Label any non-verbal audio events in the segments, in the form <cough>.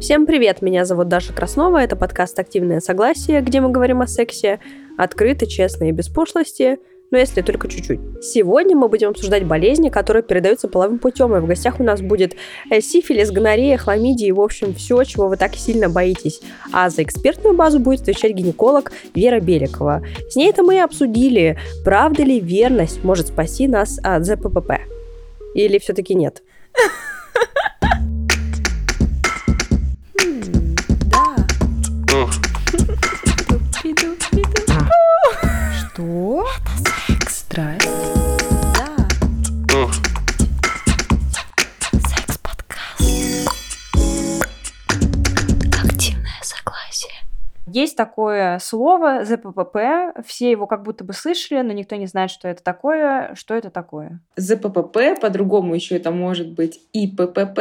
Всем привет, меня зовут Даша Краснова, это подкаст «Активное согласие», где мы говорим о сексе открыто, честно и без пошлости, но если только чуть-чуть. Сегодня мы будем обсуждать болезни, которые передаются половым путем, и в гостях у нас будет э, сифилис, гонорея, хламидия и, в общем, все, чего вы так сильно боитесь. А за экспертную базу будет отвечать гинеколог Вера Беликова. С ней это мы и обсудили, правда ли верность может спасти нас от ЗППП. Или все-таки нет? <laughs> Что? Это секс. Здрасте. Есть такое слово ЗППП, все его как будто бы слышали, но никто не знает, что это такое. Что это такое? ЗППП, по-другому еще это может быть ИППП,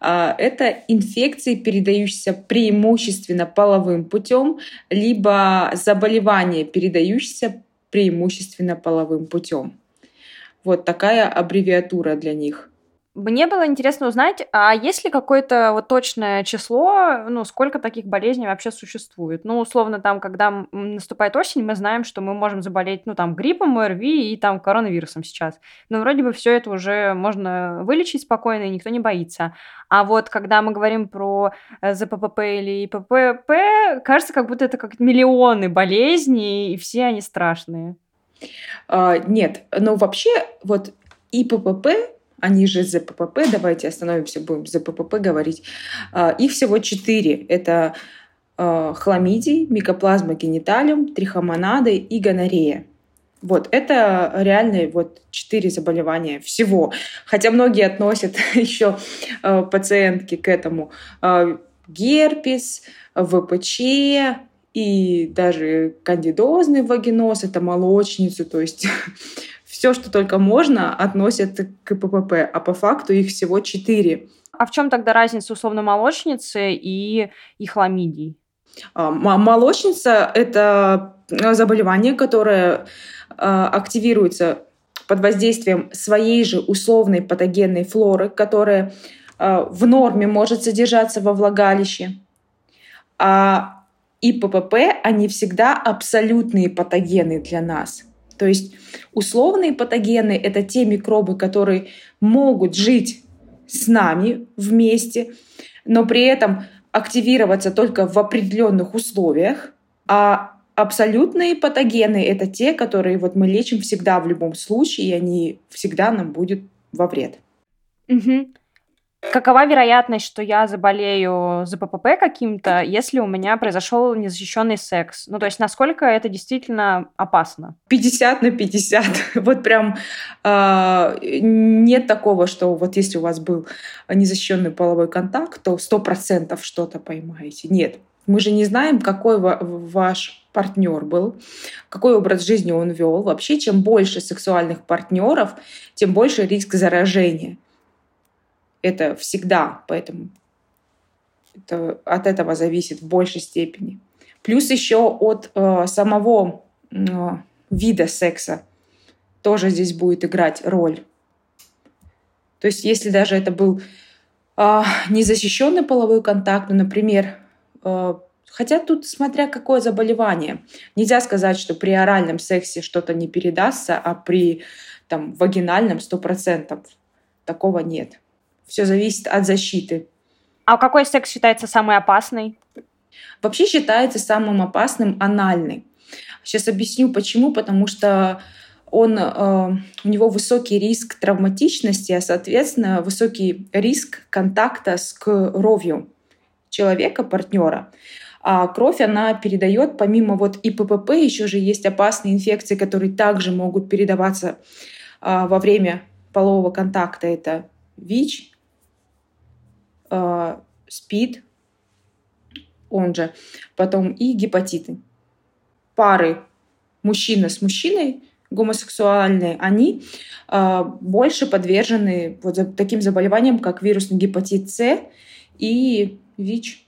а, это инфекции, передающиеся преимущественно половым путем, либо заболевания, передающиеся преимущественно половым путем. Вот такая аббревиатура для них. Мне было интересно узнать, а есть ли какое-то вот точное число, ну, сколько таких болезней вообще существует? Ну, условно, там, когда наступает осень, мы знаем, что мы можем заболеть, ну, там, гриппом, ОРВИ и там коронавирусом сейчас. Но вроде бы все это уже можно вылечить спокойно, и никто не боится. А вот когда мы говорим про э, ЗППП или ИППП, кажется, как будто это как миллионы болезней, и все они страшные. А, Нет, но вообще вот ИППП, они же ЗППП, давайте остановимся, будем ЗППП говорить. А, Их всего четыре. Это а, хламидий, микоплазма гениталиум, трихомонады и гонорея. Вот, это реальные вот четыре заболевания всего. Хотя многие относят <laughs> еще пациентки к этому герпес, ВПЧ и даже кандидозный вагиноз, это молочницу, то есть <laughs> все, что только можно, относят к ППП, а по факту их всего четыре. А в чем тогда разница условно молочницы и, и хламидий? А, Молочница – это заболевание, которое э, активируется под воздействием своей же условной патогенной флоры, которая э, в норме может содержаться во влагалище. А ИППП, они всегда абсолютные патогены для нас. То есть условные патогены — это те микробы, которые могут жить с нами вместе, но при этом активироваться только в определенных условиях, а абсолютные патогены — это те, которые вот мы лечим всегда в любом случае, и они всегда нам будут во вред. Мгм. Какова вероятность, что я заболею ЗППП каким-то, если у меня произошел незащищенный секс? Ну, то есть, насколько это действительно опасно? 50 на 50. <laughs> Вот прям а, нет такого, что вот если у вас был незащищенный половой контакт, то 100% что-то поймаете. Нет. Мы же не знаем, какой ва- ваш партнер был, какой образ жизни он вел. Вообще, чем больше сексуальных партнеров, тем больше риск заражения. Это всегда, поэтому это, от этого зависит в большей степени. Плюс еще от э, самого э, вида секса тоже здесь будет играть роль. То есть, если даже это был э, незащищенный половой контакт, ну, например, э, хотя тут смотря какое заболевание, нельзя сказать, что при оральном сексе что-то не передастся, а при там, вагинальном 100% такого нет. Все зависит от защиты. А какой секс считается самый опасный? Вообще считается самым опасным анальный. Сейчас объясню почему. Потому что он, э, у него высокий риск травматичности, а соответственно высокий риск контакта с кровью человека, партнера. А кровь, она передает, помимо вот ИППП, еще же есть опасные инфекции, которые также могут передаваться а, во время полового контакта. Это ВИЧ, э, СПИД, он же, потом и гепатиты. Пары мужчина с мужчиной гомосексуальные, они э, больше подвержены вот таким заболеваниям, как вирусный гепатит С и ВИЧ.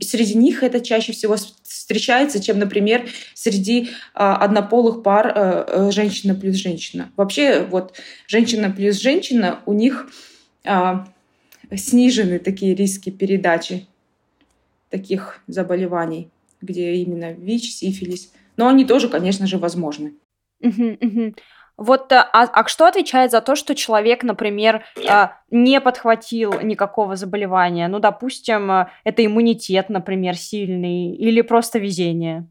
Среди них это чаще всего встречается, чем, например, среди а, однополых пар э, женщина плюс женщина. Вообще, вот женщина плюс женщина, у них а, снижены такие риски передачи таких заболеваний, где именно ВИЧ, сифилис. Но они тоже, конечно же, возможны. Вот, э, а, а что отвечает за то, что человек, например, а, не подхватил никакого заболевания? Ну, допустим, э, это иммунитет, например, сильный, или просто везение?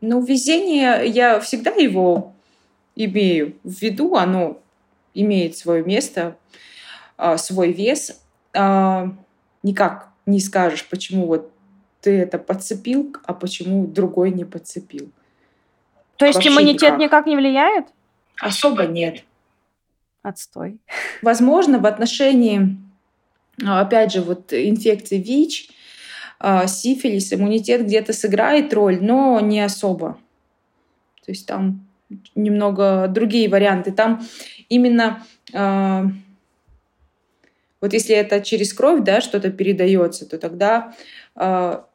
Ну, везение, я всегда его имею в виду, оно имеет свое место, а, свой вес. А, Никак не скажешь, почему вот ты это подцепил, а почему другой не подцепил. То есть Вообще иммунитет никак. никак не влияет? Особо нет. Отстой. Возможно, в отношении, а, опять же, вот инфекции ВИЧ, а, сифилис, иммунитет где-то сыграет роль, но не особо. То есть там немного другие варианты. Там именно а, вот если это через кровь, да, что-то передается, то тогда а,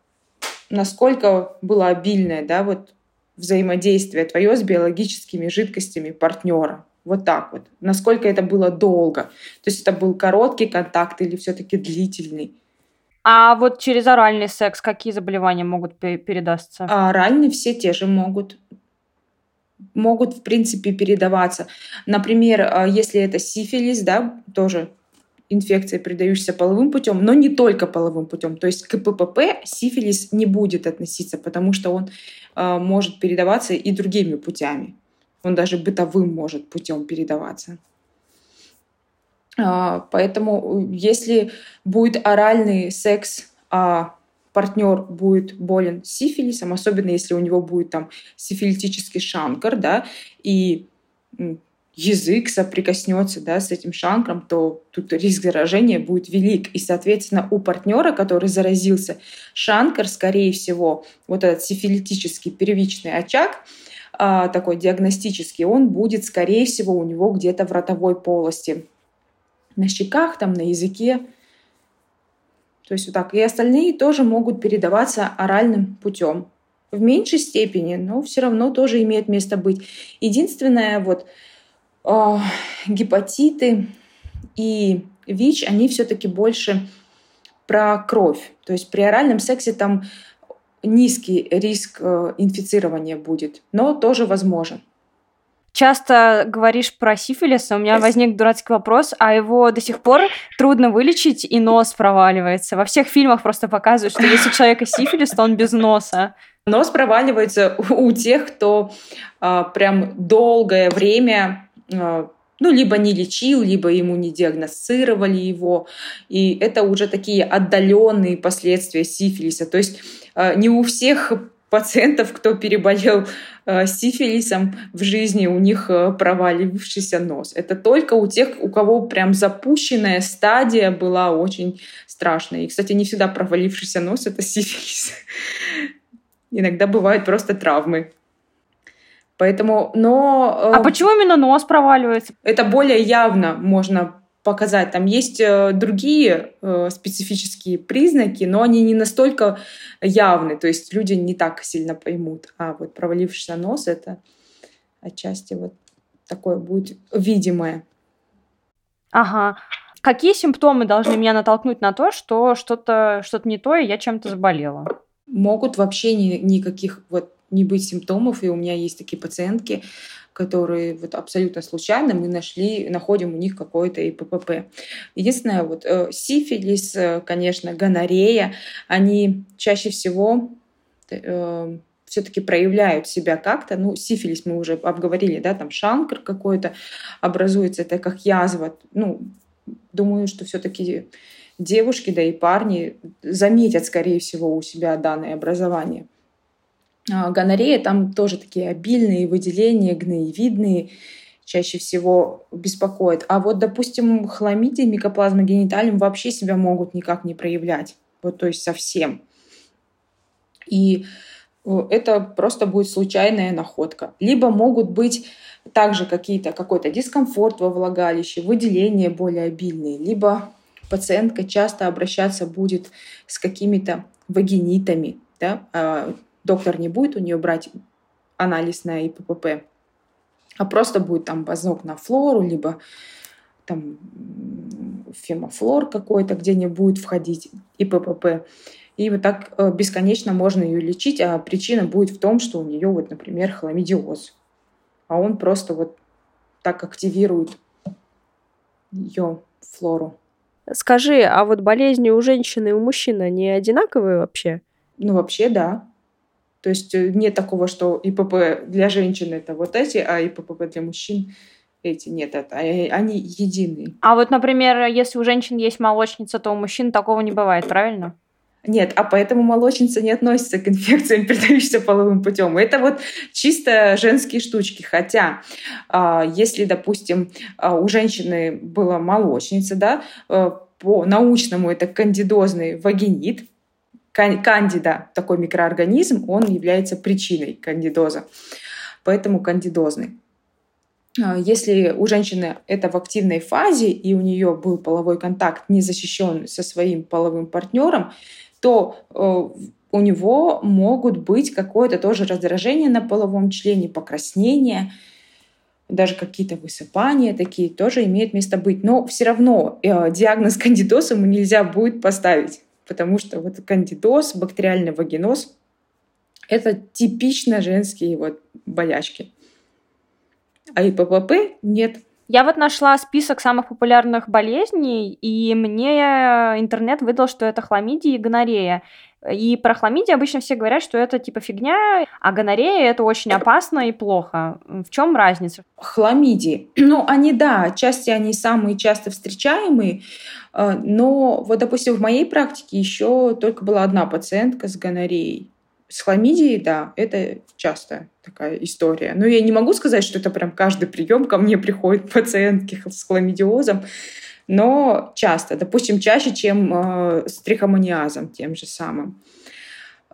насколько было обильное, да, вот взаимодействие твое с биологическими жидкостями партнера. Вот так вот. Насколько это было долго. То есть это был короткий контакт или все-таки длительный. А вот через оральный секс какие заболевания могут пе- передаться? А оральные все те же могут могут, в принципе, передаваться. Например, а, если это сифилис, да, тоже инфекция, передающаяся половым путем, но не только половым путем. То есть к ППП сифилис не будет относиться, потому что он а, может передаваться и другими путями. Он даже бытовым может путем передаваться. А, Поэтому, э, если будет оральный секс, а партнер будет болен сифилисом, особенно если у него будет там сифилитический шанкар, да, и язык соприкоснется да, с этим шанкром, то тут риск заражения будет велик. И, соответственно, у партнера, который заразился, шанкар, скорее всего, вот этот сифилитический первичный очаг, а, такой диагностический, он будет, скорее всего, у него где-то в ротовой полости. На щеках, там, на языке. То есть вот так. И остальные тоже могут передаваться оральным путем. В меньшей степени, но все равно тоже имеет место быть. Единственное, вот э, гепатиты и ВИЧ, они все-таки больше про кровь. То есть при оральном сексе там низкий риск э, инфицирования будет, но тоже возможен. Часто говоришь про сифилис, а у меня возник дурацкий вопрос, а его до сих пор трудно вылечить, и нос проваливается. Во всех фильмах просто показывают, что если у человека сифилис, то он без носа. Нос проваливается у тех, кто а, прям долгое время а, ну, либо не лечил, либо ему не диагностировали его. И это уже такие отдаленные последствия сифилиса. То есть а, не у всех пациентов, кто переболел э, сифилисом в жизни, у них провалившийся нос. Это только у тех, у кого прям запущенная стадия была очень страшная. И, кстати, не всегда провалившийся нос — это сифилис. <laughs> Иногда бывают просто травмы. Поэтому, но... А почему именно нос проваливается? Это более явно можно показать. Там есть э, другие э, специфические признаки, но они не настолько явны. То есть люди не так сильно поймут. А вот провалившийся нос — это отчасти вот такое будет видимое. Ага. Какие симптомы должны меня натолкнуть на то, что что-то что не то, и я чем-то заболела? Могут вообще ни, никаких вот не быть симптомов, и у меня есть такие пациентки, которые вот абсолютно случайно мы нашли, находим у них какой-то ИППП. Единственное, вот э, сифилис, э, конечно, гонорея, они чаще всего э, все-таки проявляют себя как-то. Ну, сифилис мы уже обговорили, да, там шанкр какой-то образуется, это как язва. Ну, думаю, что все-таки девушки, да и парни заметят, скорее всего, у себя данное образование. А, гонорея там тоже такие обильные выделения, гноевидные, чаще всего беспокоят. А вот, допустим, хламидия, микоплазма гениталиум вообще себя могут никак не проявлять. Вот, то есть совсем. И э, это просто будет случайная находка. Либо могут быть также какие-то, какой-то дискомфорт во влагалище, выделения более обильные, либо пациентка часто обращаться будет с какими-то вагинитами, да, а доктор не будет у нее брать анализ на ИППП, а просто будет там базок на флору, либо там фемофлор какой-то, где не будет входить ИППП. И вот так э, бесконечно можно ее лечить, а причина будет в том, что у нее, вот, например, хламидиоз. А он просто вот так активирует ее флору. Скажи, а вот болезни у женщины и у мужчины, они одинаковые вообще? Ну, вообще, да. То есть э, нет такого, что ИПП для женщин это вот эти, а ИПП для мужчин эти нет, это, они единые. А вот, например, если у женщин есть молочница, то у мужчин такого не бывает, правильно? Нет, а поэтому молочница не относится к инфекциям, <laughs> передающимся половым путем. Это вот чисто женские штучки. Хотя, а, если, допустим, а, у женщины была молочница, да, э, по научному это кандидозный вагинит, кандида, такой микроорганизм, он является причиной кандидоза. Поэтому кандидозный. А, если у женщины это в активной фазе, и у нее был половой контакт не защищен со своим половым партнером, то э, у него могут быть какое-то тоже раздражение на половом члене, покраснение, даже какие-то высыпания такие тоже имеют место быть. Но все равно э, диагноз кандидоза ему нельзя будет поставить, потому что вот кандидоз, бактериальный вагиноз — это типично женские вот болячки. А ИППП нет. Я вот нашла список самых популярных болезней, и мне интернет выдал, что это хламидия и гонорея. И про хламидию обычно все говорят, что это типа фигня, а гонорея это очень опасно и плохо. В чем разница? Хламидии. <clears throat> Ну, они, да, отчасти они самые часто встречаемые, э, но вот, допустим, в моей практике еще только была одна пациентка с гонореей. С хламидией, да, это часто такая история. Но я не могу сказать, что это прям каждый прием ко мне приходит пациентки с хламидиозом, но часто, допустим, чаще, чем э, с трихомониазом тем же самым.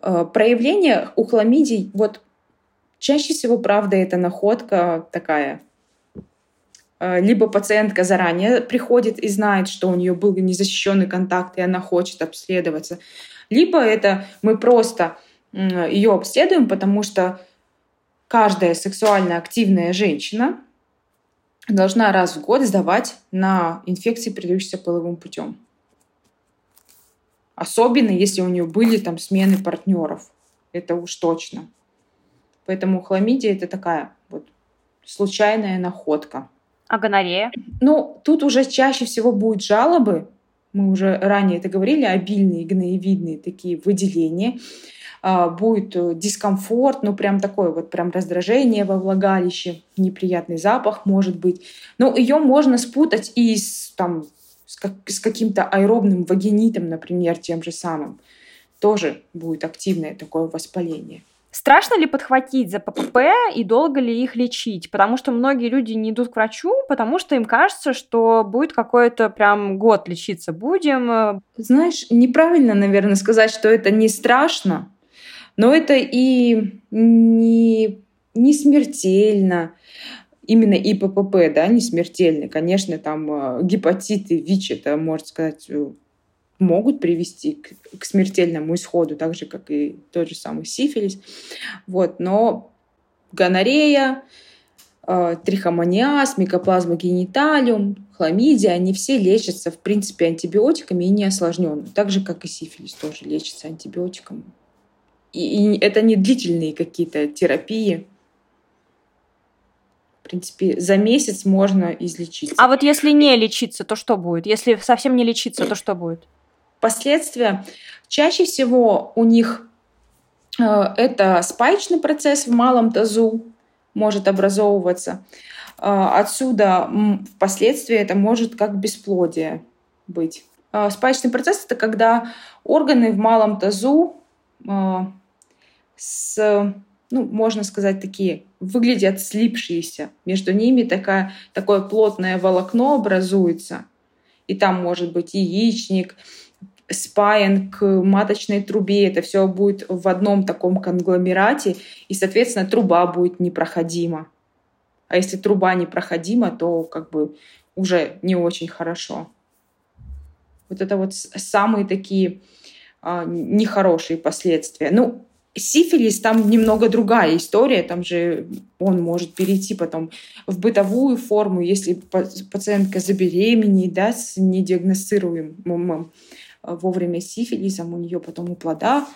Э, проявление у хламидий, вот чаще всего, правда, это находка такая э, либо пациентка заранее приходит и знает, что у нее был незащищенный контакт, и она хочет обследоваться, либо это мы просто ее обследуем, потому что каждая сексуально активная женщина должна раз в год сдавать на инфекции, передающиеся половым путем. Особенно, если у нее были там смены партнеров. Это уж точно. Поэтому хламидия это такая вот случайная находка. А гонорея? Ну, тут уже чаще всего будут жалобы. Мы уже ранее это говорили, обильные гноевидные такие выделения. А, будет э, дискомфорт, ну прям такое вот прям раздражение во влагалище, неприятный запах может быть. Но ее можно спутать и с, там, с, как, с каким-то аэробным вагинитом, например, тем же самым. Тоже будет активное такое воспаление. Страшно ли подхватить за ППП и долго ли их лечить? Потому что многие люди не идут к врачу, потому что им кажется, что будет какой-то прям год лечиться будем. Э. Знаешь, неправильно, наверное, сказать, что это не страшно, но это и не, не смертельно. Именно ИППП, да, не смертельно. Конечно, там э, гепатиты, ВИЧ, это, можно сказать, э, могут привести к, к смертельному исходу, так же, как и тот же самый сифилис. Вот, но гонорея, э, трихомониаз, микоплазма гениталиум, хламидия, они все лечатся, в принципе, антибиотиками и не осложненно. Так же, как и сифилис тоже лечится антибиотиком и, и это не длительные какие-то терапии. В принципе, за месяц можно излечиться. А вот если не лечиться, то что будет? Если совсем не лечиться, то что будет? Последствия. Чаще всего у них э, это спаечный процесс в малом тазу может образовываться. Э, отсюда впоследствии это может как бесплодие быть. Э, спаечный процесс это когда органы в малом тазу э, с, ну, можно сказать, такие, выглядят слипшиеся. Между ними такая, такое плотное волокно образуется. И там может быть яичник, спаян к маточной трубе. Это все будет в одном таком конгломерате. И, соответственно, труба будет непроходима. А если труба непроходима, то как бы уже не очень хорошо. Вот это вот самые такие а, нехорошие последствия. Ну, Сифилис там немного другая история, там же он может перейти потом в бытовую форму, если пациентка забеременеет, да, с недиагностируемым вовремя сифилисом, у нее потом у плода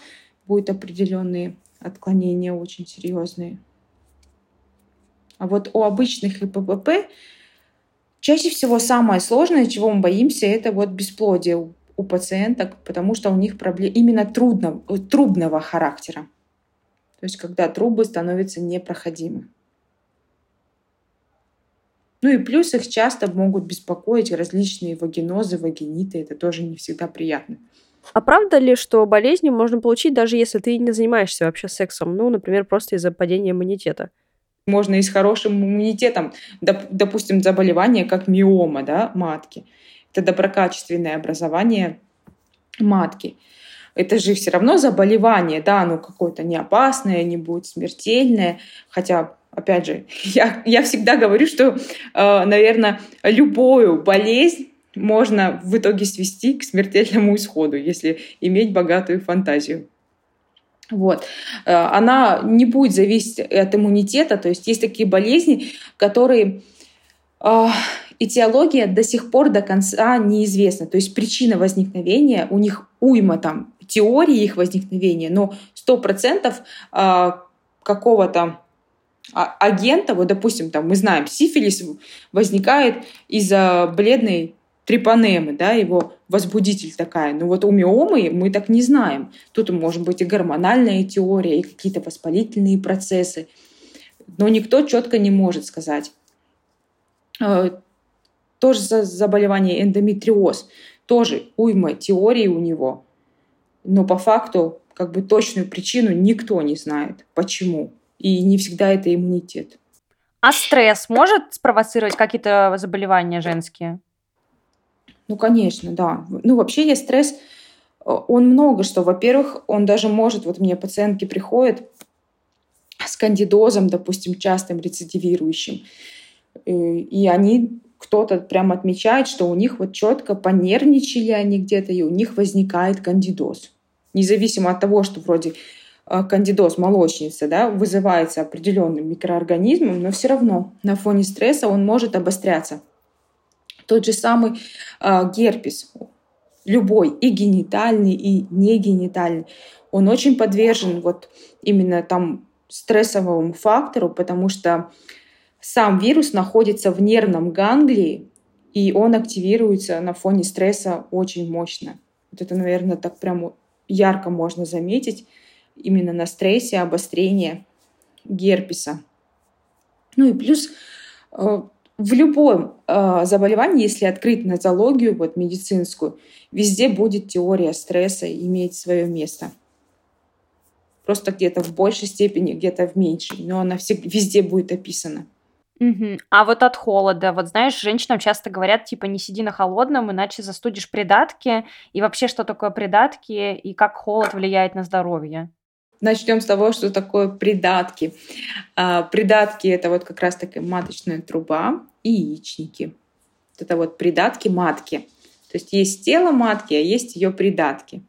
будут определенные отклонения очень серьезные. А вот у обычных ИПП чаще всего самое сложное, чего мы боимся, это вот бесплодие у пациенток, потому что у них проблемы именно трудно, трубного характера. То есть когда трубы становятся непроходимы. Ну и плюс их часто могут беспокоить различные вагинозы, вагиниты. Это тоже не всегда приятно. А правда ли, что болезни можно получить, даже если ты не занимаешься вообще сексом? Ну, например, просто из-за падения иммунитета. Можно и с хорошим иммунитетом, допустим, заболевание, как миома да, матки. Это доброкачественное образование матки. Это же все равно заболевание, да, оно какое-то не опасное, не будет смертельное, хотя опять же, <laughs> я, я всегда говорю, что, э, наверное, любую болезнь можно в итоге свести к смертельному исходу, если иметь богатую фантазию. Вот. Э, она не будет зависеть от иммунитета, то есть есть такие болезни, которые э, этиология до сих пор до конца неизвестна. То есть причина возникновения, у них уйма там теории их возникновения, но сто процентов э, какого-то агента, вот допустим, там мы знаем, сифилис возникает из-за бледной трипанемы, да, его возбудитель такая. Но вот у миомы мы так не знаем. Тут может быть и гормональная теория, и какие-то воспалительные процессы. Но никто четко не может сказать. Тоже заболевание эндометриоз. Тоже уйма теории у него. Но по факту как бы точную причину никто не знает. Почему? И не всегда это иммунитет. А стресс может спровоцировать какие-то заболевания женские? Ну, конечно, да. Ну, вообще есть стресс, э, он много что. Во-первых, он даже может, вот мне пациентки приходят с кандидозом, допустим, частым рецидивирующим, э, и они кто-то прям отмечает, что у них вот четко понервничали они где-то, и у них возникает кандидоз. Независимо от того, что вроде э, кандидоз молочницы да, вызывается определенным микроорганизмом, но все равно на фоне стресса он может обостряться. Тот же самый э, герпес, любой, и генитальный, и негенитальный, он очень подвержен вот именно там стрессовому фактору, потому что сам вирус находится в нервном ганглии, и он активируется на фоне стресса очень мощно. Вот это, наверное, так прям ярко можно заметить именно на стрессе обострение герпеса. Ну и плюс э, в любом э, заболевании, если открыть нозологию, вот медицинскую, везде будет теория стресса иметь свое место. Просто где-то в большей степени, где-то в меньшей, но она все, везде будет описана. Угу. А вот от холода, вот знаешь, женщинам часто говорят, типа, не сиди на холодном, иначе застудишь придатки. И вообще, что такое придатки и как холод влияет на здоровье? Начнем с того, что такое придатки. А, придатки это вот как раз таки маточная труба и яичники. Это вот придатки матки. То есть есть тело матки, а есть ее придатки.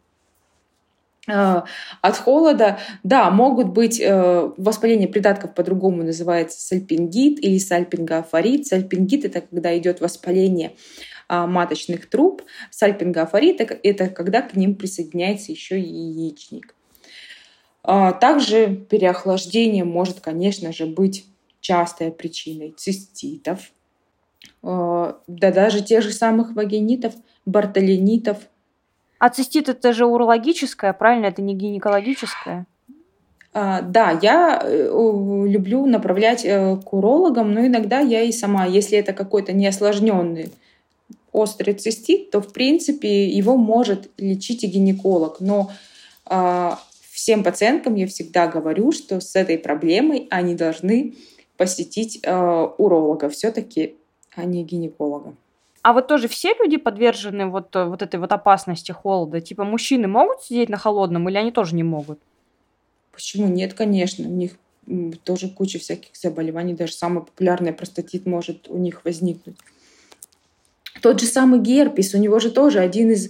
А, от холода, да, могут быть э, воспаление придатков по-другому называется сальпингит или сальпингофорит. Сальпингит это когда идет воспаление а, маточных труб. Сальпингофорит это когда к ним присоединяется еще и яичник. А, также переохлаждение может, конечно же, быть частой причиной циститов, да даже тех же самых вагинитов, бартолинитов. А цистит это же урологическое, правильно? Это не гинекологическое? А, да, я э, люблю направлять э, к урологам, но иногда я и сама, если это какой-то неосложненный острый цистит, то в принципе его может лечить и гинеколог. Но всем пациенткам я всегда говорю, что с этой проблемой они должны посетить э, уролога все-таки, а не гинеколога. А вот тоже все люди подвержены вот, э, вот этой вот опасности холода? Типа мужчины могут сидеть на холодном или они тоже не могут? Почему нет, конечно. У них тоже куча всяких заболеваний. Даже самый популярный простатит может у них возникнуть. Тот же самый герпес, у него же тоже один из э,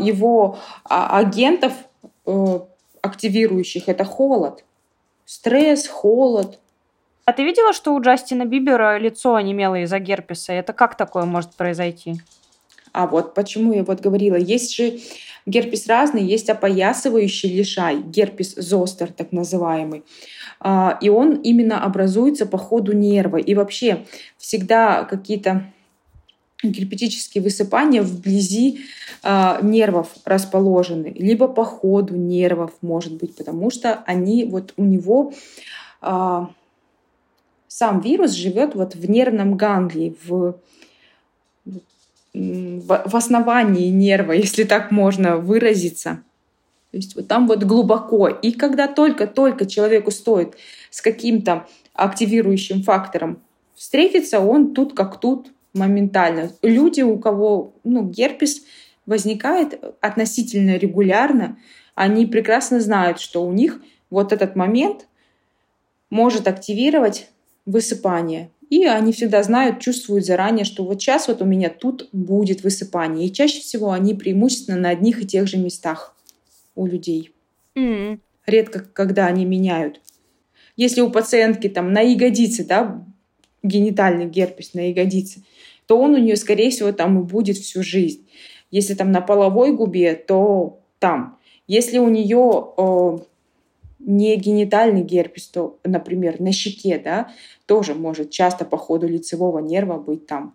его а, агентов э, активирующих это холод. Стресс, холод. А ты видела, что у Джастина Бибера лицо онемело из-за герпеса? Это как такое может произойти? А вот почему я вот говорила, есть же герпес разный, есть опоясывающий лишай, герпес зостер так называемый. А, и он именно образуется по ходу нерва. И вообще всегда какие-то герпетические высыпания вблизи э, нервов расположены, либо по ходу нервов, может быть, потому что они вот у него э, сам вирус живет вот в нервном ганглии, в, в, основании нерва, <laughs> если так можно выразиться. То есть вот там вот глубоко. И когда только-только человеку стоит с каким-то активирующим фактором встретиться, он тут как тут моментально. Люди, у кого ну, герпес возникает относительно регулярно, они прекрасно знают, что у них вот этот момент может активировать высыпание. И они всегда знают, чувствуют заранее, что вот сейчас вот у меня тут будет высыпание. И чаще всего они преимущественно на одних и тех же местах у людей. Mm. Редко, когда они меняют. Если у пациентки там на ягодице, да, генитальный герпес на ягодице, то он у нее, скорее всего, там и будет всю жизнь. Если там на половой губе, то там. Если у нее э, не генитальный герпес, то, например, на щеке, да, тоже может часто по ходу лицевого нерва быть там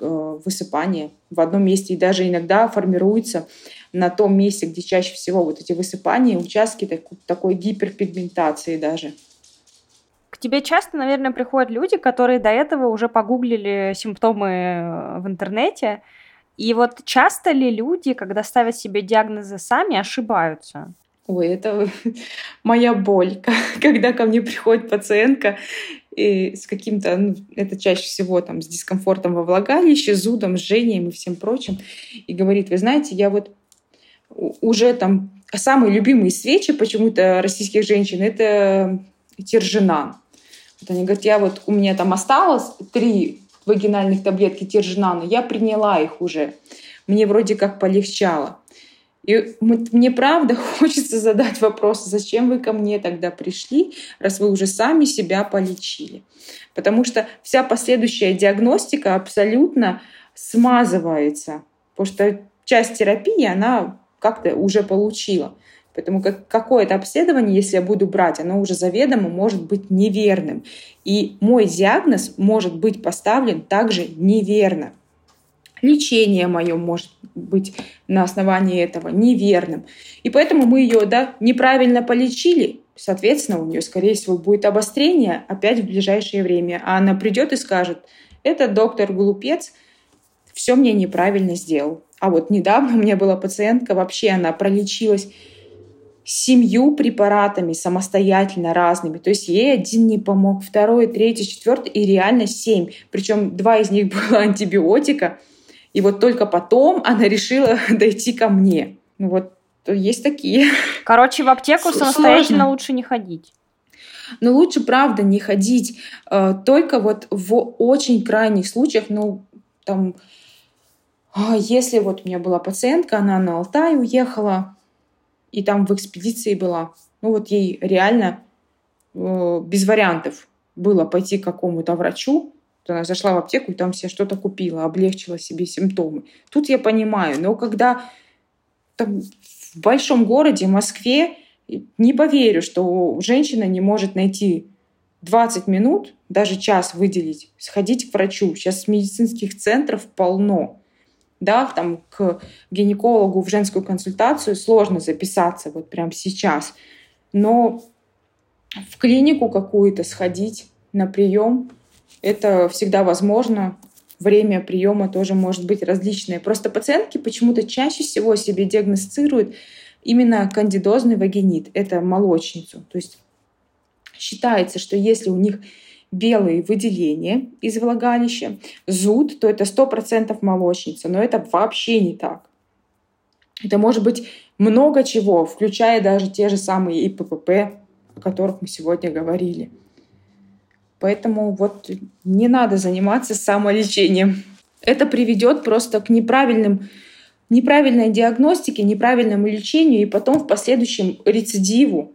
э, высыпание в одном месте и даже иногда формируется на том месте, где чаще всего вот эти высыпания, участки так, такой гиперпигментации даже тебе часто, наверное, приходят люди, которые до этого уже погуглили симптомы э, в интернете. И вот часто ли люди, когда ставят себе диагнозы сами, ошибаются? Ой, это <laughs> моя боль, <laughs> когда ко мне приходит пациентка и с каким-то, ну, это чаще всего там с дискомфортом во влагалище, зудом, жжением и всем прочим, и говорит, вы знаете, я вот уже там самые любимые свечи почему-то российских женщин это тержинан. Вот они говорят, я вот, у меня там осталось три вагинальных таблетки тержинана, я приняла их уже. Мне вроде как полегчало. И мне правда <laughs> хочется задать вопрос, зачем вы ко мне тогда пришли, раз вы уже сами себя полечили. Потому что вся последующая диагностика абсолютно смазывается, потому что часть терапии она как-то уже получила. Поэтому как, какое-то обследование, если я буду брать, оно уже заведомо может быть неверным. И мой диагноз может быть поставлен также неверно. Лечение мое может быть на основании этого неверным. И поэтому мы ее да, неправильно полечили, соответственно, у нее, скорее всего, будет обострение опять в ближайшее время. А она придет и скажет, это доктор глупец, все мне неправильно сделал. А вот недавно <laughs> у меня была пациентка, вообще она пролечилась семью препаратами самостоятельно разными. То есть ей один не помог, второй, третий, четвертый и реально семь. Причем два из них <laughs> было антибиотика. И вот только потом она решила <laughs> дойти ко мне. Ну вот есть такие. Короче, в аптеку Сложно. самостоятельно лучше не ходить. Но лучше, правда, не ходить. Э, только вот в очень крайних случаях, ну, там, а, если вот у меня была пациентка, она на Алтай уехала, и там в экспедиции была. Ну вот ей реально э, без вариантов было пойти к какому-то врачу. Она зашла в аптеку и там себе что-то купила, облегчила себе симптомы. Тут я понимаю, но когда там, в большом городе, Москве, не поверю, что женщина не может найти 20 минут, даже час выделить, сходить к врачу. Сейчас медицинских центров полно да, там к гинекологу в женскую консультацию сложно записаться вот прямо сейчас, но в клинику какую-то сходить на прием это всегда возможно. Время приема тоже может быть различное. Просто пациентки почему-то чаще всего себе диагностируют именно кандидозный вагинит. Это молочницу. То есть считается, что если у них белые выделения из влагалища, зуд, то это 100% молочница, но это вообще не так. Это может быть много чего, включая даже те же самые ИППП, о которых мы сегодня говорили. Поэтому вот не надо заниматься самолечением. Это приведет просто к неправильным неправильной диагностике, неправильному лечению и потом в последующем рецидиву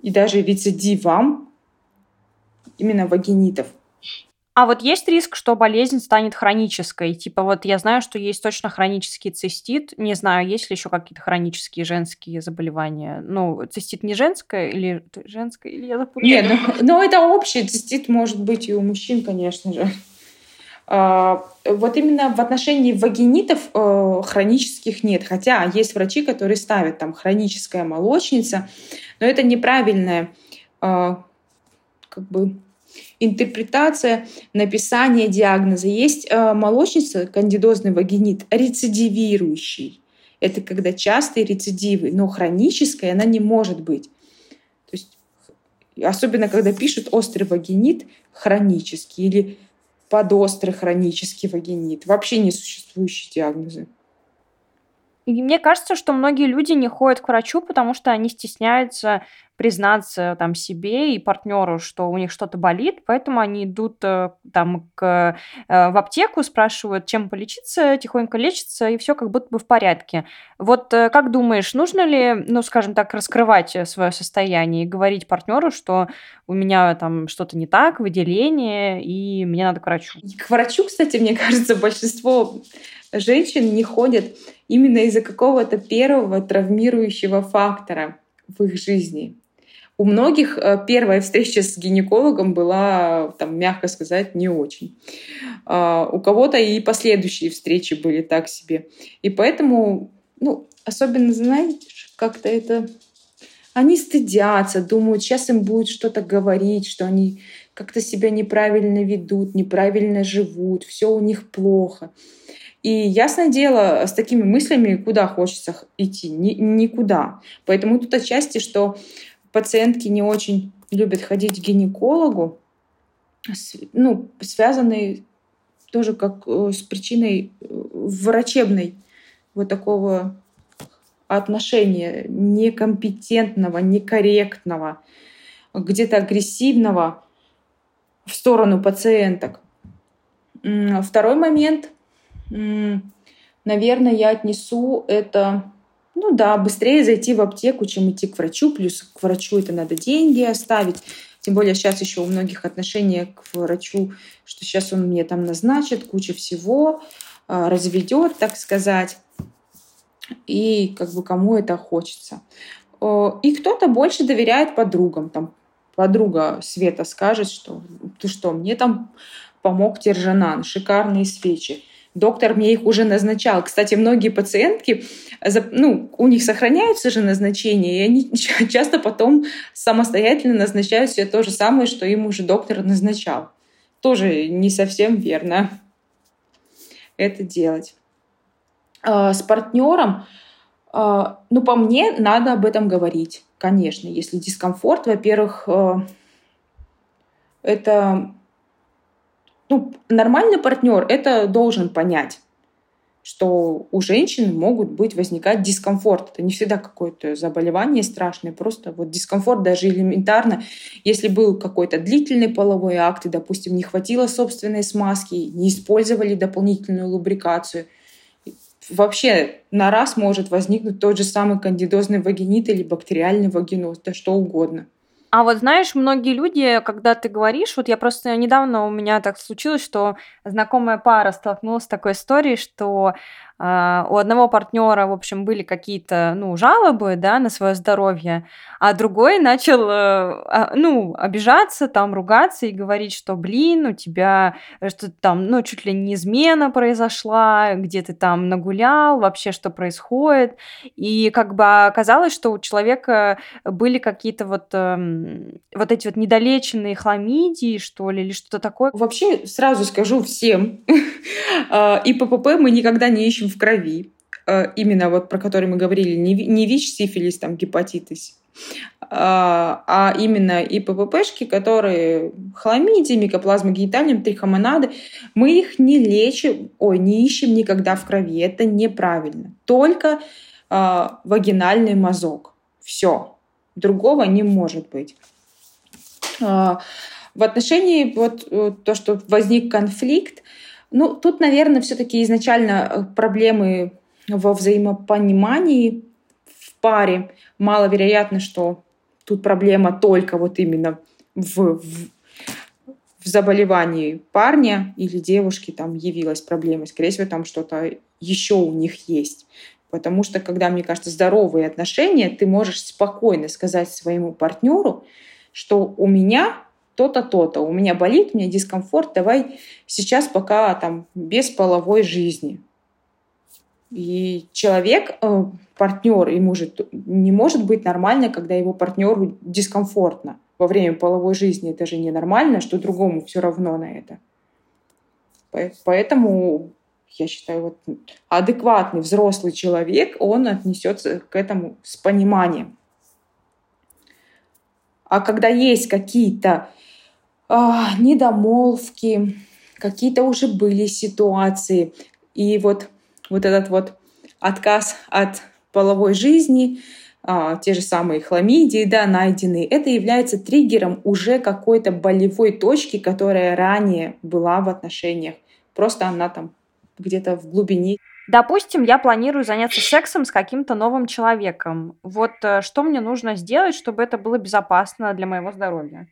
и даже рецидивам именно вагинитов. А вот есть риск, что болезнь станет хронической? Типа вот я знаю, что есть точно хронический цистит. Не знаю, есть ли еще какие-то хронические женские заболевания. Ну, цистит не женское или женское, или я запутала? Нет, ну, но это общий цистит может быть и у мужчин, конечно же. А, вот именно в отношении вагинитов э, хронических нет. Хотя есть врачи, которые ставят там хроническая молочница, но это неправильная э, как бы интерпретация написания диагноза. Есть э, молочница, кандидозный вагинит, рецидивирующий. Это когда частые рецидивы, но хроническая она не может быть. То есть, особенно когда пишут острый вагинит хронический или подострый хронический вагинит. Вообще не существующие диагнозы. И мне кажется, что многие люди не ходят к врачу, потому что они стесняются признаться там себе и партнеру, что у них что-то болит, поэтому они идут э, там к, э, в аптеку, спрашивают, чем полечиться, тихонько лечится, и все как будто бы в порядке. Вот э, как думаешь, нужно ли, ну, скажем так, раскрывать свое состояние и говорить партнеру, что у меня там что-то не так, выделение, и мне надо к врачу? К врачу, кстати, мне кажется, большинство женщин не ходят именно из-за какого-то первого травмирующего фактора в их жизни. У многих э, первая встреча с гинекологом была, там, мягко сказать, не очень. А, у кого-то и последующие встречи были так себе. И поэтому, ну, особенно, знаете, как-то это... Они стыдятся, думают, сейчас им будет что-то говорить, что они как-то себя неправильно ведут, неправильно живут, все у них плохо. И ясное дело, с такими мыслями куда хочется идти? Ни, никуда. Поэтому тут отчасти, что пациентки не очень любят ходить к гинекологу, ну, связанный тоже как э, с причиной э, врачебной вот такого отношения некомпетентного, некорректного, где-то агрессивного в сторону пациенток. Второй момент, наверное, я отнесу это ну да, быстрее зайти в аптеку, чем идти к врачу. Плюс к врачу это надо деньги оставить. Тем более сейчас еще у многих отношения к врачу, что сейчас он мне там назначит кучу всего, а, разведет, так сказать. И как бы кому это хочется. И кто-то больше доверяет подругам. Там подруга Света скажет, что ты что, мне там помог Тержанан, шикарные свечи доктор мне их уже назначал. Кстати, многие пациентки, ну, у них сохраняются же назначения, и они <laughs> часто потом самостоятельно назначают себе то же самое, что им уже доктор назначал. Тоже не совсем верно это делать. А, с партнером, а, ну, по мне, надо об этом говорить, конечно. Если дискомфорт, во-первых, а, это ну, нормальный партнер это должен понять, что у женщин могут быть возникать дискомфорт. Это не всегда какое-то заболевание страшное, просто вот дискомфорт даже элементарно. Если был какой-то длительный половой акт, и, допустим, не хватило собственной смазки, не использовали дополнительную лубрикацию, вообще на раз может возникнуть тот же самый кандидозный вагинит или бактериальный вагиноз, да что угодно. А вот знаешь, многие люди, когда ты говоришь, вот я просто недавно у меня так случилось, что знакомая пара столкнулась с такой историей, что у одного партнера, в общем, были какие-то, ну, жалобы, да, на свое здоровье, а другой начал, э, а, ну, обижаться, там, ругаться и говорить, что, блин, у тебя э, что-то там, ну, чуть ли не измена произошла, где ты там нагулял, вообще что происходит. И как бы оказалось, что у человека были какие-то вот, эм, вот эти вот недолеченные хламидии, что ли, или что-то такое. Вообще, сразу скажу всем, а, <laughs> и ППП мы никогда не ищем в крови, э, именно вот про который мы говорили, не ВИЧ, сифилис, там, гепатитис, а, а именно и ПППшки, которые хламидия, микоплазма гениталиум, трихомонады, мы их не лечим, ой, не ищем никогда в крови. Это неправильно. Только э, вагинальный мазок. Все. Другого не может быть. Э, в отношении вот э, то, что возник конфликт, ну, тут, наверное, все-таки изначально э, проблемы во взаимопонимании в паре, маловероятно, что тут проблема только вот именно в, в, в заболевании парня или девушки там явилась проблема. Скорее всего, там что-то еще у них есть. Потому что, когда, мне кажется, здоровые отношения, ты можешь спокойно сказать своему партнеру, что у меня то-то, то-то, у меня болит, у меня дискомфорт, давай сейчас пока там без половой жизни. И человек, э, партнер, ему же не может быть нормально, когда его партнеру дискомфортно во время половой жизни. Это же ненормально, что другому все равно на это. Поэтому я считаю, вот адекватный взрослый человек, он отнесется к этому с пониманием. А когда есть какие-то а, недомолвки, какие-то уже были ситуации, и вот, вот этот вот отказ от половой жизни, а, те же самые хламидии, да, найденные, это является триггером уже какой-то болевой точки, которая ранее была в отношениях. Просто она там где-то в глубине. Допустим, я планирую заняться сексом с каким-то новым человеком. Вот э, что мне нужно сделать, чтобы это было безопасно для моего здоровья?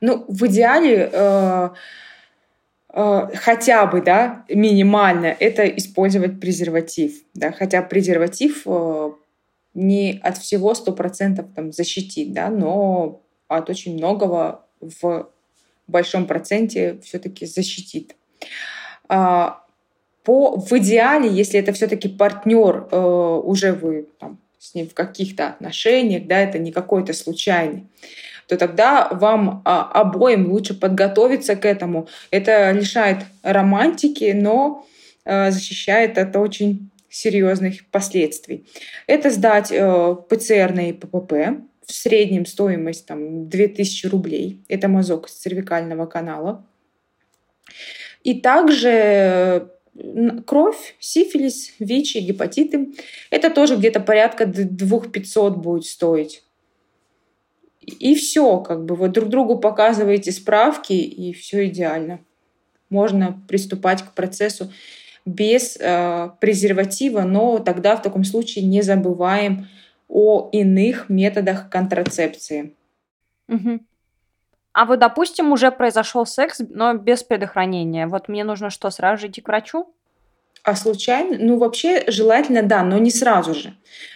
Ну, в идеале э, э, хотя бы, да, минимально, это использовать презерватив, да, хотя презерватив э, не от всего сто процентов там защитит, да, но от очень многого в большом проценте все-таки защитит. А, по, в идеале, если это все-таки партнер, э, уже вы там, с ним в каких-то отношениях, да, это не какой-то случайный, то тогда вам а, обоим лучше подготовиться к этому. Это лишает романтики, но э, защищает от очень серьезных последствий. Это сдать э, ПЦР на ИППП, в среднем стоимость там, 2000 рублей. Это мазок цервикального канала. И также кровь, сифилис, ВИЧ и гепатиты. Это тоже где-то порядка 2500 будет стоить. И все, как бы вот друг другу показываете справки, и все идеально. Можно приступать к процессу без э, презерватива, но тогда в таком случае не забываем о иных методах контрацепции. Угу. А вот, допустим, уже произошел секс, но без предохранения. Вот мне нужно что, сразу же идти к врачу? А случайно? Ну, вообще желательно, да, но не сразу же.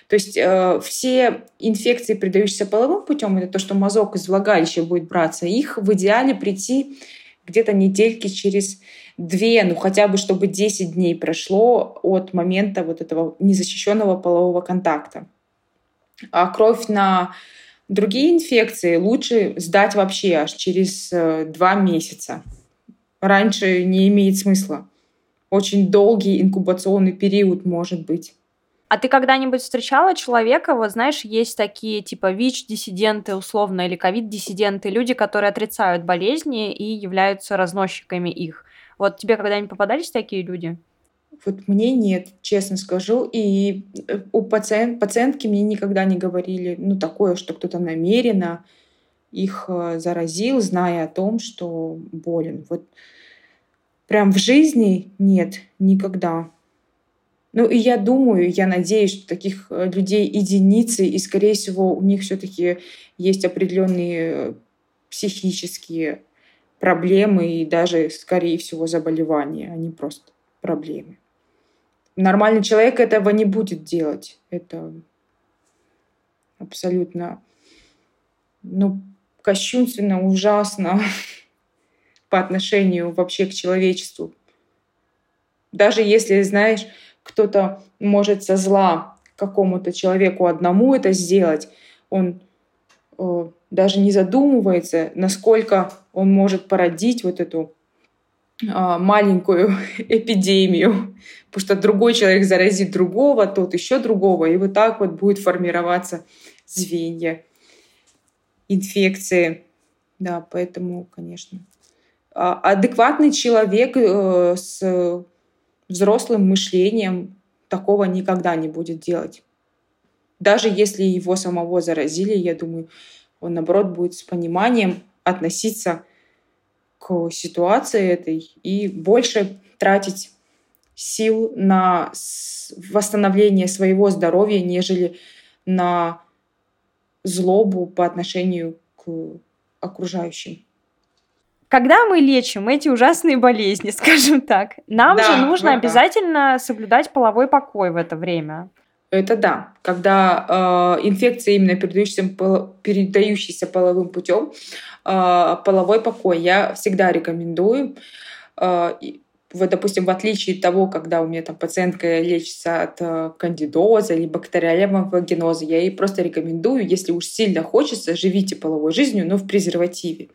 То есть э, все инфекции, передающиеся половым путем, это то, что мазок из влагалища будет браться, их в идеале прийти где-то недельки через две, ну хотя бы чтобы 10 дней прошло от момента вот этого незащищенного полового контакта. А кровь на Другие инфекции лучше сдать вообще аж через э, два месяца. Раньше не имеет смысла. Очень долгий инкубационный период может быть. А ты когда-нибудь встречала человека, вот знаешь, есть такие типа ВИЧ-диссиденты условно или ковид-диссиденты, люди, которые отрицают болезни и являются разносчиками их. Вот тебе когда-нибудь попадались такие люди? Вот мне нет, честно скажу. И э, у пациент, пациентки мне никогда не говорили, ну, такое, что кто-то намеренно их э, заразил, зная о том, что болен. Вот прям в жизни нет, никогда. Ну и я думаю, я надеюсь, что таких э, людей единицы, и, скорее всего, у них все-таки есть определенные психические проблемы и даже, скорее всего, заболевания, а не просто проблемы. Нормальный человек этого не будет делать. Это абсолютно ну, кощунственно, ужасно <laughs> по отношению вообще к человечеству. Даже если, знаешь, кто-то может со зла какому-то человеку одному это сделать, он э, даже не задумывается, насколько он может породить вот эту а, маленькую <laughs> эпидемию, потому что другой человек заразит другого, тот еще другого, и вот так вот будет формироваться звенья инфекции. Да, поэтому, конечно. А, адекватный человек э, с взрослым мышлением такого никогда не будет делать. Даже если его самого заразили, я думаю, он, наоборот, будет с пониманием относиться к ситуации этой и больше тратить сил на восстановление своего здоровья, нежели на злобу по отношению к окружающим. Когда мы лечим эти ужасные болезни, <laughs> скажем так, нам да, же нужно вот обязательно да. соблюдать половой покой в это время. Это да. Когда э, инфекция именно передающаяся, передающаяся половым путем, э, половой покой я всегда рекомендую. Э, вот, допустим, в отличие от того, когда у меня там пациентка лечится от э, кандидоза или бактериального вагиноза, я ей просто рекомендую, если уж сильно хочется, живите половой жизнью, но в презервативе.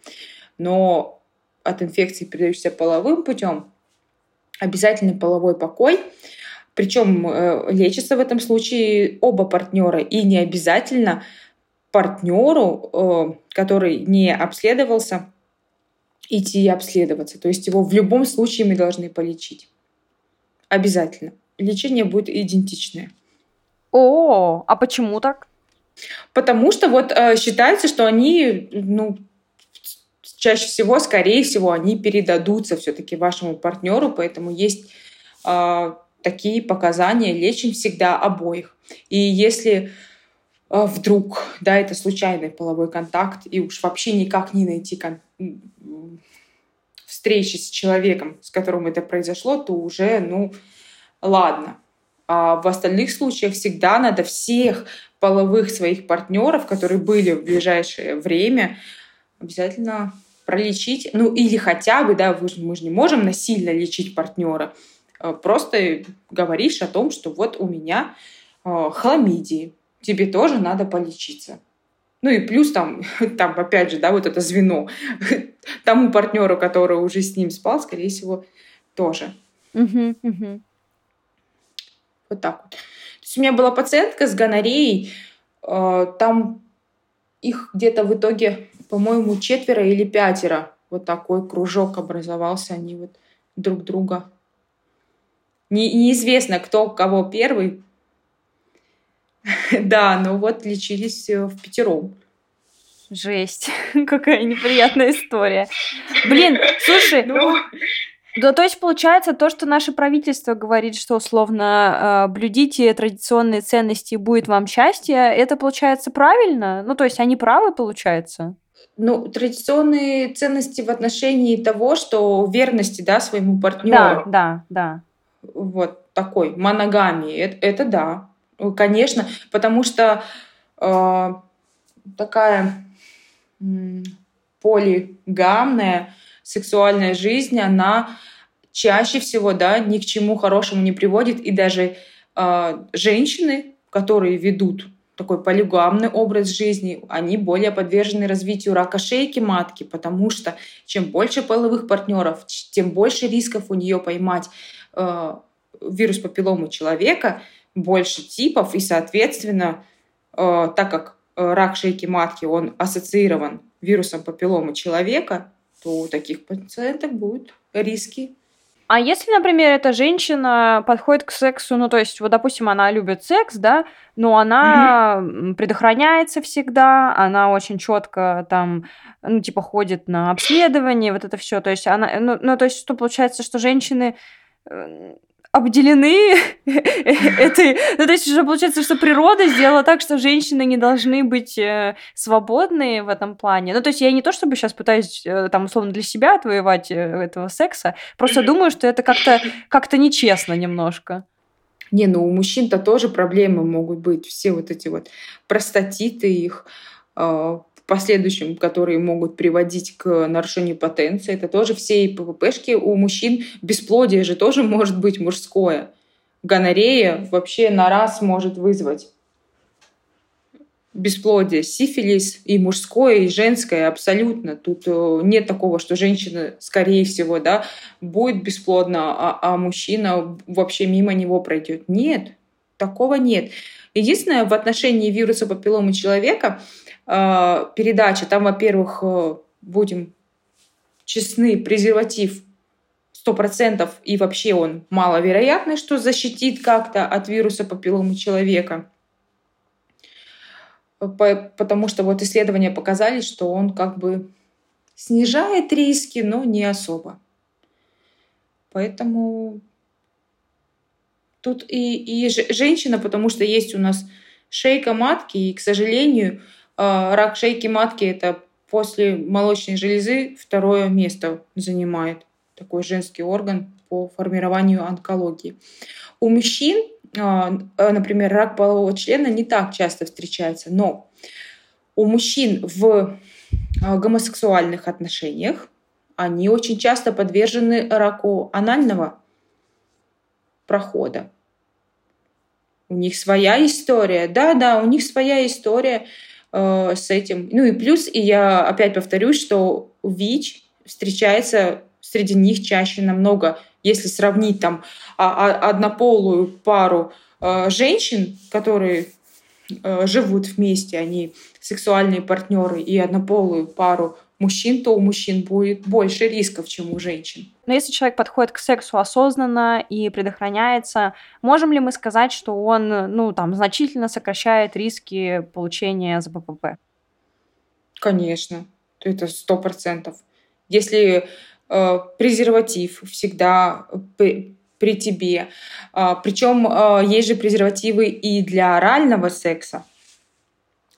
Но от инфекции, передающейся половым путем, обязательно половой покой. Причем э, лечится в этом случае оба партнера и не обязательно партнеру, э, который не обследовался, идти обследоваться. То есть его в любом случае мы должны полечить. Обязательно. Лечение будет идентичное. О, а почему так? Потому что вот э, считается, что они, ну, чаще всего, скорее всего, они передадутся все-таки вашему партнеру, поэтому есть э, такие показания, лечим всегда обоих. И если э, вдруг, да, это случайный половой контакт, и уж вообще никак не найти кон- встречи с человеком, с которым это произошло, то уже, ну, ладно. А в остальных случаях всегда надо всех половых своих партнеров, которые были в ближайшее время, обязательно пролечить. Ну, или хотя бы, да, мы же не можем насильно лечить партнера. А просто говоришь о том, что вот у меня а, хламидии, тебе тоже надо полечиться. Ну и плюс там, <laughs> там опять же, да, вот это звено <laughs> тому партнеру, который уже с ним спал, скорее всего, тоже. Угу, угу. Вот так вот. То есть у меня была пациентка с гонореей, э, там их где-то в итоге, по-моему, четверо или пятеро. Вот такой кружок образовался, они вот друг друга. Не, неизвестно, кто кого первый, <laughs> Да, ну вот лечились э, в пятером. Жесть, <laughs> какая неприятная история. Блин, слушай, <laughs> ну... Да, то есть получается то, что наше правительство говорит, что условно э, блюдите традиционные ценности и будет вам счастье, это получается правильно? Ну, то есть они правы, получается? Ну, традиционные ценности в отношении того, что верности, да, своему партнеру. Да, да, да. Вот такой моногамии, это, это да. Конечно, потому что э, такая э, полигамная сексуальная жизнь, она чаще всего да, ни к чему хорошему не приводит. И даже э, женщины, которые ведут такой полигамный образ жизни, они более подвержены развитию рака шейки матки, потому что чем больше половых партнеров, тем больше рисков у нее поймать э, вирус папилломы человека, больше типов, и, соответственно, э, так как рак шейки матки, он ассоциирован вирусом папилломы человека, то у таких пациенток будут риски а если, например, эта женщина подходит к сексу, ну, то есть, вот, допустим, она любит секс, да, но она mm-hmm. предохраняется всегда, она очень четко там, ну, типа, ходит на обследование, вот это все, то есть, она, ну, ну, то есть, что получается, что женщины э, обделены <laughs> этой... Ну, то есть уже получается, что природа сделала так, что женщины не должны быть э, свободны в этом плане. Ну, то есть я не то, чтобы сейчас пытаюсь э, там, условно, для себя отвоевать э, этого секса, просто думаю, что это как-то как нечестно немножко. Не, ну у мужчин-то тоже проблемы могут быть. Все вот эти вот простатиты их, а, в последующем, которые могут приводить к нарушению потенции. Это тоже все ПППшки у мужчин. Бесплодие же тоже может быть мужское. Гонорея вообще на раз может вызвать бесплодие, сифилис и мужское, и женское абсолютно. Тут э, нет такого, что женщина, скорее всего, да, будет бесплодна, а, а мужчина вообще мимо него пройдет. Нет, такого нет. Единственное, в отношении вируса папилломы человека – э, передача, там, во-первых, э, будем честны, презерватив 100% и вообще он маловероятный, что защитит как-то от вируса папилломы человека. Потому что вот исследования показали, что он как бы снижает риски, но не особо. Поэтому тут и, и женщина, потому что есть у нас шейка матки, и, к сожалению, а, рак шейки матки это после молочной железы второе место занимает такой женский орган по формированию онкологии. У мужчин, а, например, рак полового члена не так часто встречается, но у мужчин в а, гомосексуальных отношениях они очень часто подвержены раку анального прохода. У них своя история. Да, да, у них своя история э, с этим. Ну и плюс, и я опять повторюсь, что ВИЧ встречается среди них чаще намного, если сравнить там а, а, однополую пару э, женщин, которые э, живут вместе, они сексуальные партнеры, и однополую пару мужчин, то у мужчин будет больше рисков, чем у женщин. Но если человек подходит к сексу осознанно и предохраняется, можем ли мы сказать, что он, ну, там, значительно сокращает риски получения ЗППП? Конечно, это сто процентов. Если э, презерватив всегда при, при тебе, э, причем э, есть же презервативы и для орального секса, а,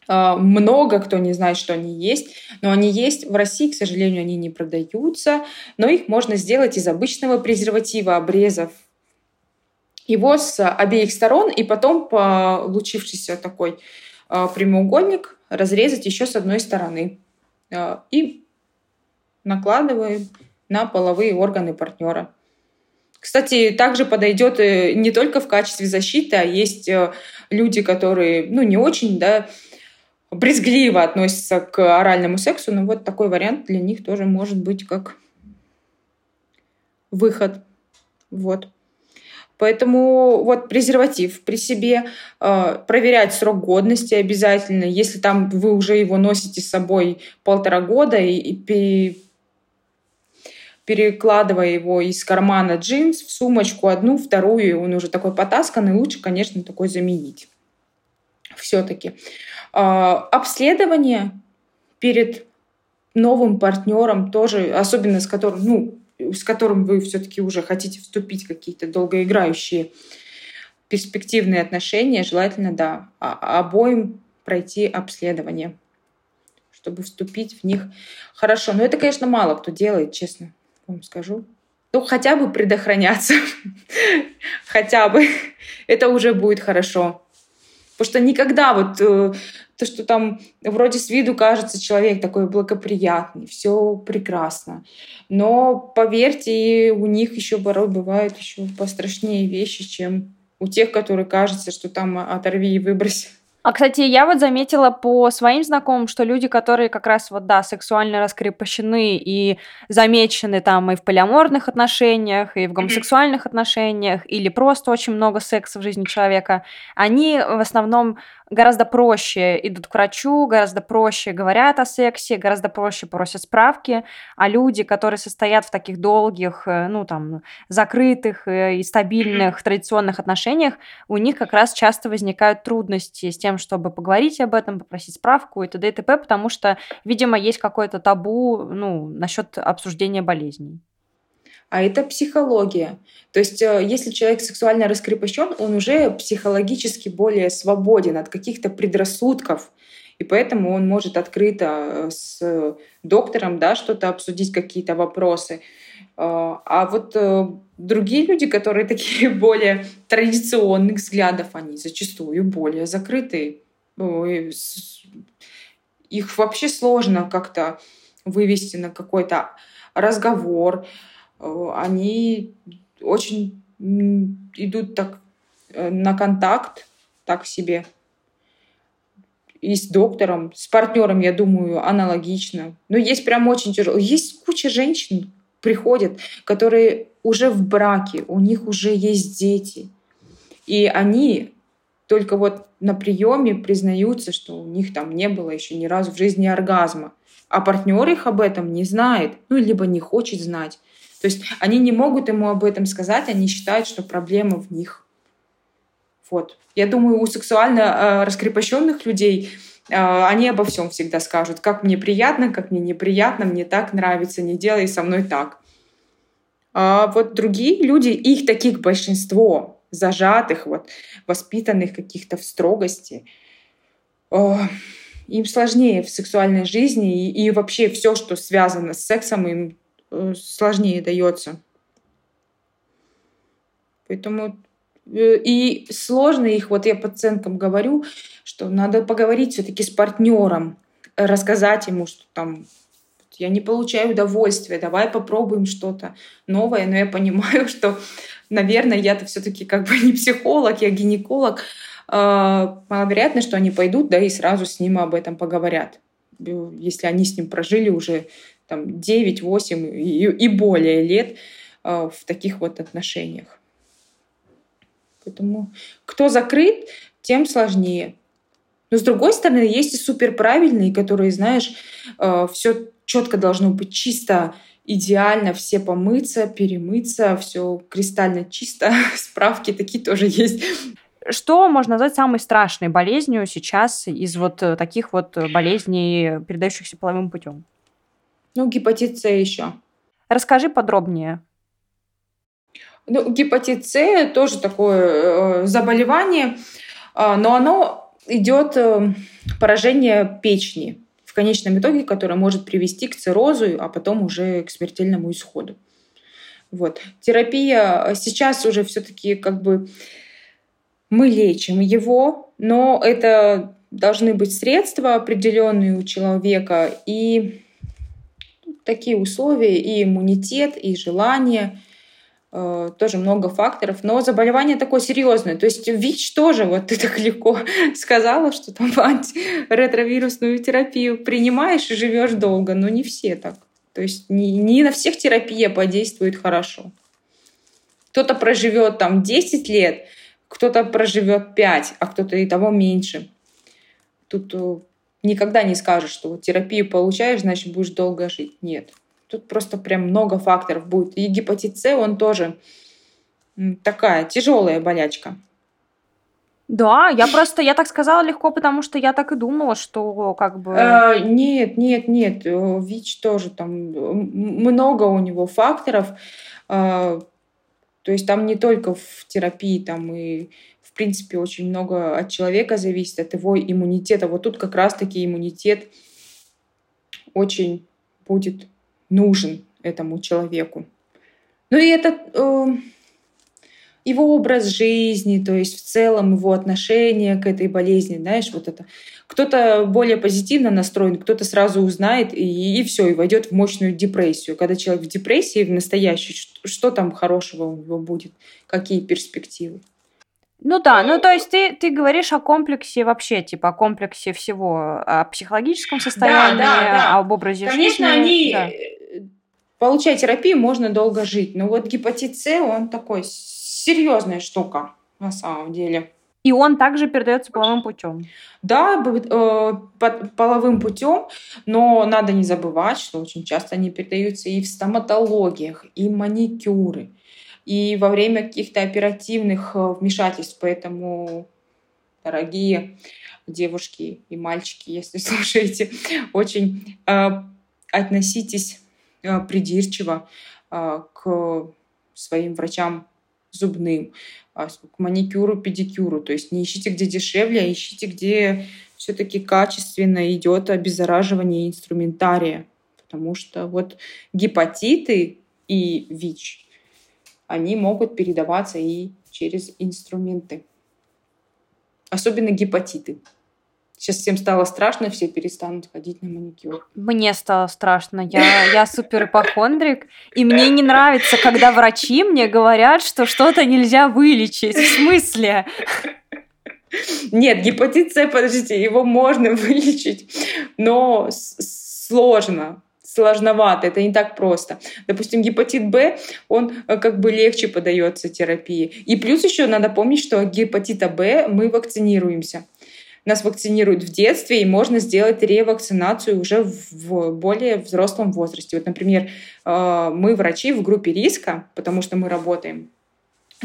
много кто не знает, что они есть, но они есть. В России, к сожалению, они не продаются, но их можно сделать из обычного презерватива, обрезав его с обеих сторон и потом получившийся такой а, прямоугольник разрезать еще с одной стороны. А, и накладываем на половые органы партнера. Кстати, также подойдет э, не только в качестве защиты, а есть э, люди, которые, ну, не очень, да, брезгливо относятся к оральному сексу, но вот такой вариант для них тоже может быть как выход. Вот. Поэтому вот презерватив при себе, э, проверять срок годности обязательно. Если там вы уже его носите с собой полтора года и, и пере, перекладывая его из кармана джинс в сумочку одну, вторую, он уже такой потасканный, лучше, конечно, такой заменить. Все-таки. А, обследование перед новым партнером тоже, особенно с которым, ну, с которым вы все-таки уже хотите вступить в какие-то долгоиграющие перспективные отношения, желательно, да, а, обоим пройти обследование, чтобы вступить в них хорошо. Но это, конечно, мало кто делает, честно вам скажу. Ну, хотя бы предохраняться. <laughs> хотя бы. Это уже будет хорошо. Потому что никогда вот э, то, что там вроде с виду кажется человек такой благоприятный, все прекрасно. Но поверьте, у них еще порой бывают еще пострашнее вещи, чем у тех, которые кажется, что там оторви и выбрось. А, кстати, я вот заметила по своим знакомым, что люди, которые как раз вот, да, сексуально раскрепощены и замечены там и в полиаморных отношениях, и в гомосексуальных отношениях, или просто очень много секса в жизни человека, они в основном гораздо проще идут к врачу, гораздо проще говорят о сексе, гораздо проще просят справки, а люди, которые состоят в таких долгих, э, ну там, закрытых э, и стабильных традиционных отношениях, у них как раз часто возникают трудности с тем, чтобы поговорить об этом, попросить справку и т.д. и т.п., потому что, видимо, есть какое-то табу ну, насчет обсуждения болезней а это психология. То есть, э, если человек сексуально раскрепощен, он уже психологически более свободен от каких-то предрассудков, и поэтому он может открыто э, с доктором да, что-то обсудить, какие-то вопросы. Э, а вот другие люди, которые <laughs> такие более традиционных взглядов, они зачастую более закрытые. Их вообще сложно как-то вывести на какой-то разговор, Э, они очень идут так э, на контакт, так себе. И с доктором, с партнером, я думаю, аналогично. Но есть прям очень тяжело. Есть куча женщин, приходят, которые уже в браке, у них уже есть дети. И они только вот на приеме признаются, что у них там не было еще ни разу в жизни оргазма. А партнер их об этом не знает, ну, либо не хочет знать. То есть они не могут ему об этом сказать, они считают, что проблема в них. Вот. Я думаю, у сексуально э, раскрепощенных людей э, они обо всем всегда скажут. Как мне приятно, как мне неприятно, мне так нравится, не делай со мной так. А вот другие люди, их таких большинство, зажатых, вот, воспитанных каких-то в строгости, им сложнее в сексуальной жизни, и, и вообще все, что связано с сексом, им э, сложнее дается. Поэтому э, и сложно их, вот я пациенткам говорю, что надо поговорить все-таки с партнером, рассказать ему, что там я не получаю удовольствия, давай попробуем что-то новое, но я понимаю, <laughs> что, наверное, я-то все-таки как бы не психолог, я гинеколог, а, маловероятно, что они пойдут, да, и сразу с ним об этом поговорят. Если они с ним прожили уже там 9, 8 и, и более лет а, в таких вот отношениях. Поэтому кто закрыт, тем сложнее. Но с другой стороны, есть и суперправильные, которые, знаешь, а, все четко должно быть чисто, идеально, все помыться, перемыться, все кристально чисто. <laughs> Справки такие тоже есть. Что можно назвать самой страшной болезнью сейчас из вот э, таких вот э, болезней, передающихся половым путем? Ну, гепатит С еще. Расскажи подробнее. Ну, гепатит С тоже такое э, заболевание, э, но оно идет э, поражение печени в конечном итоге, которое может привести к циррозу, а потом уже к смертельному исходу. Вот. Терапия сейчас уже все-таки как бы мы лечим его, но это должны быть средства определенные у человека и такие условия, и иммунитет, и желание, э, тоже много факторов. Но заболевание такое серьезное. То есть ВИЧ тоже, вот ты так легко <laughs> сказала, что там <laughs> антиретровирусную терапию принимаешь и живешь долго, но не все так. То есть не, не на всех терапия подействует хорошо. Кто-то проживет там 10 лет, кто-то проживет 5, а кто-то и того меньше. Тут э, никогда не скажешь, что вот терапию получаешь, значит, будешь долго жить. Нет. Тут просто прям много факторов будет. И гепатит С, он тоже такая тяжелая болячка. Да, я просто, я так сказала легко, потому что я так и думала, что как бы... Э, нет, нет, нет, э, ВИЧ тоже там много у него факторов. Э, то есть там не только в терапии, там и принципе очень много от человека зависит, от его иммунитета. Вот тут как раз-таки иммунитет очень будет нужен этому человеку. Ну и это э, его образ жизни, то есть в целом его отношение к этой болезни, знаешь, вот это кто-то более позитивно настроен, кто-то сразу узнает и, и все, и войдет в мощную депрессию. Когда человек в депрессии, в настоящей, что, что там хорошего у него будет? Какие перспективы? Ну да, ну то есть ты, ты говоришь о комплексе вообще, типа о комплексе всего, о психологическом состоянии, да, да, да. об образе Конечно, жизни. они, да. Э, получая терапию, можно долго жить. Но вот гепатит С, он такой серьезная штука на самом деле. И он также передается половым путем. Да, э, половым путем, но надо не забывать, что очень часто они передаются и в стоматологиях, и маникюры, и во время каких-то оперативных э, вмешательств. Поэтому, дорогие девушки и мальчики, если <laughs> слушаете, очень э, относитесь э, придирчиво э, к своим врачам зубным, а, к маникюру, педикюру. То есть не ищите, где дешевле, а ищите, где все-таки качественно идет обеззараживание инструментария. Потому что вот гепатиты и ВИЧ, они могут передаваться и через инструменты. Особенно гепатиты. Сейчас всем стало страшно, все перестанут ходить на маникюр. Мне стало страшно. Я, я супер ипохондрик, и мне не нравится, когда врачи мне говорят, что что-то нельзя вылечить. В смысле? Нет, гепатит С, подождите, его можно <laughs> вылечить, но сложно сложновато, это не так просто. Допустим, гепатит Б, он э, как бы легче подается терапии. И плюс еще надо помнить, что от гепатита Б мы вакцинируемся нас вакцинируют в детстве, и можно сделать ревакцинацию уже в более взрослом возрасте. Вот, например, э, мы врачи в группе риска, потому что мы работаем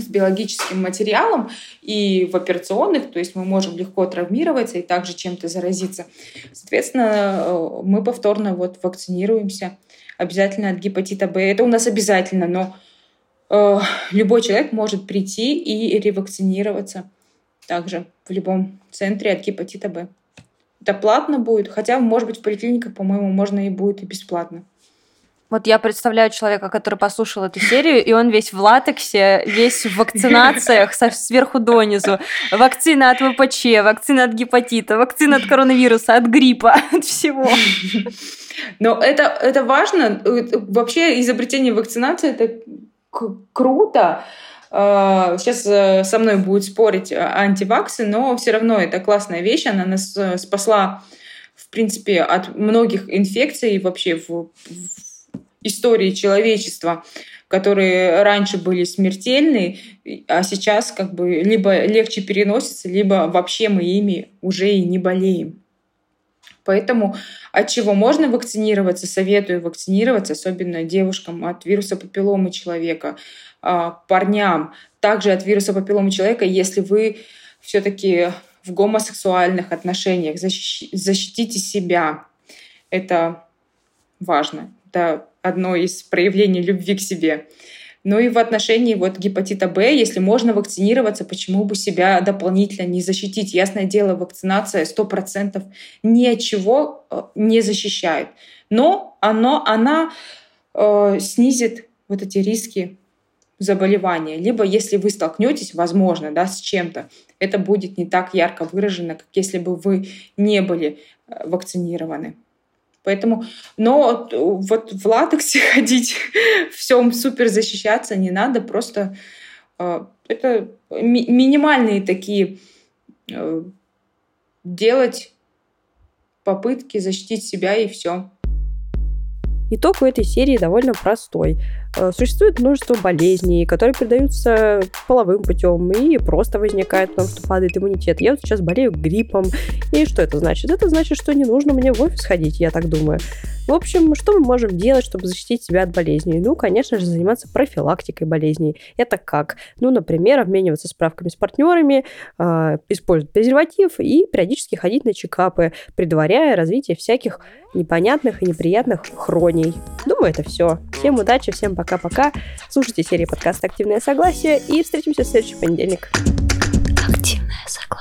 с биологическим материалом и в операционных, то есть мы можем легко травмироваться и также чем-то заразиться. Соответственно, э, мы повторно вот вакцинируемся обязательно от гепатита Б. Это у нас обязательно, но э, любой человек может прийти и ревакцинироваться также в любом центре от гепатита Б. Это платно будет, хотя, может быть, в поликлиниках, по-моему, можно и будет и бесплатно. Вот я представляю человека, который послушал эту серию, и он весь в латексе, весь в вакцинациях со, сверху донизу. Вакцина от ВПЧ, вакцина от гепатита, вакцина от коронавируса, от гриппа, <laughs> от всего. Но это, это важно. Вообще изобретение вакцинации — это круто. Сейчас а, э, со мной будут спорить антиваксы, но все равно это классная вещь. Она нас э, спасла, в принципе, от многих инфекций вообще в, в истории человечества, которые раньше были смертельны, а сейчас как бы либо легче переносятся, либо вообще мы ими уже и не болеем. Поэтому от чего можно вакцинироваться, советую вакцинироваться, особенно девушкам от вируса папилломы человека, а, парням, также от вируса папилломы человека, если вы все-таки в гомосексуальных отношениях, защитите себя. Это важно. Это одно из проявлений любви к себе. Ну и в отношении вот гепатита Б, если можно вакцинироваться, почему бы себя дополнительно не защитить? Ясное дело, вакцинация 100% ни от чего э, не защищает. Но оно, она э, снизит вот эти риски заболевания. Либо если вы столкнетесь, возможно, да, с чем-то, это будет не так ярко выражено, как если бы вы не были э, вакцинированы. Поэтому, но вот в латексе <laughs> ходить, всем супер защищаться не надо, просто э, это ми- минимальные такие э, делать попытки защитить себя и все. Итог у этой серии довольно простой. Э, существует множество болезней, которые передаются половым путем и просто возникает, потому что падает иммунитет. Я вот сейчас болею гриппом. И что это значит? Это значит, что не нужно мне в офис ходить, я так думаю. В общем, что мы можем делать, чтобы защитить себя от болезней? Ну, конечно же, заниматься профилактикой болезней. Это как? Ну, например, обмениваться справками с партнерами, э, использовать презерватив и периодически ходить на чекапы, предваряя развитие всяких непонятных и неприятных хроней. Думаю, это все. Всем удачи, всем пока-пока. Слушайте серии подкаста «Активное согласие» и встретимся в следующий понедельник. Активное согласие.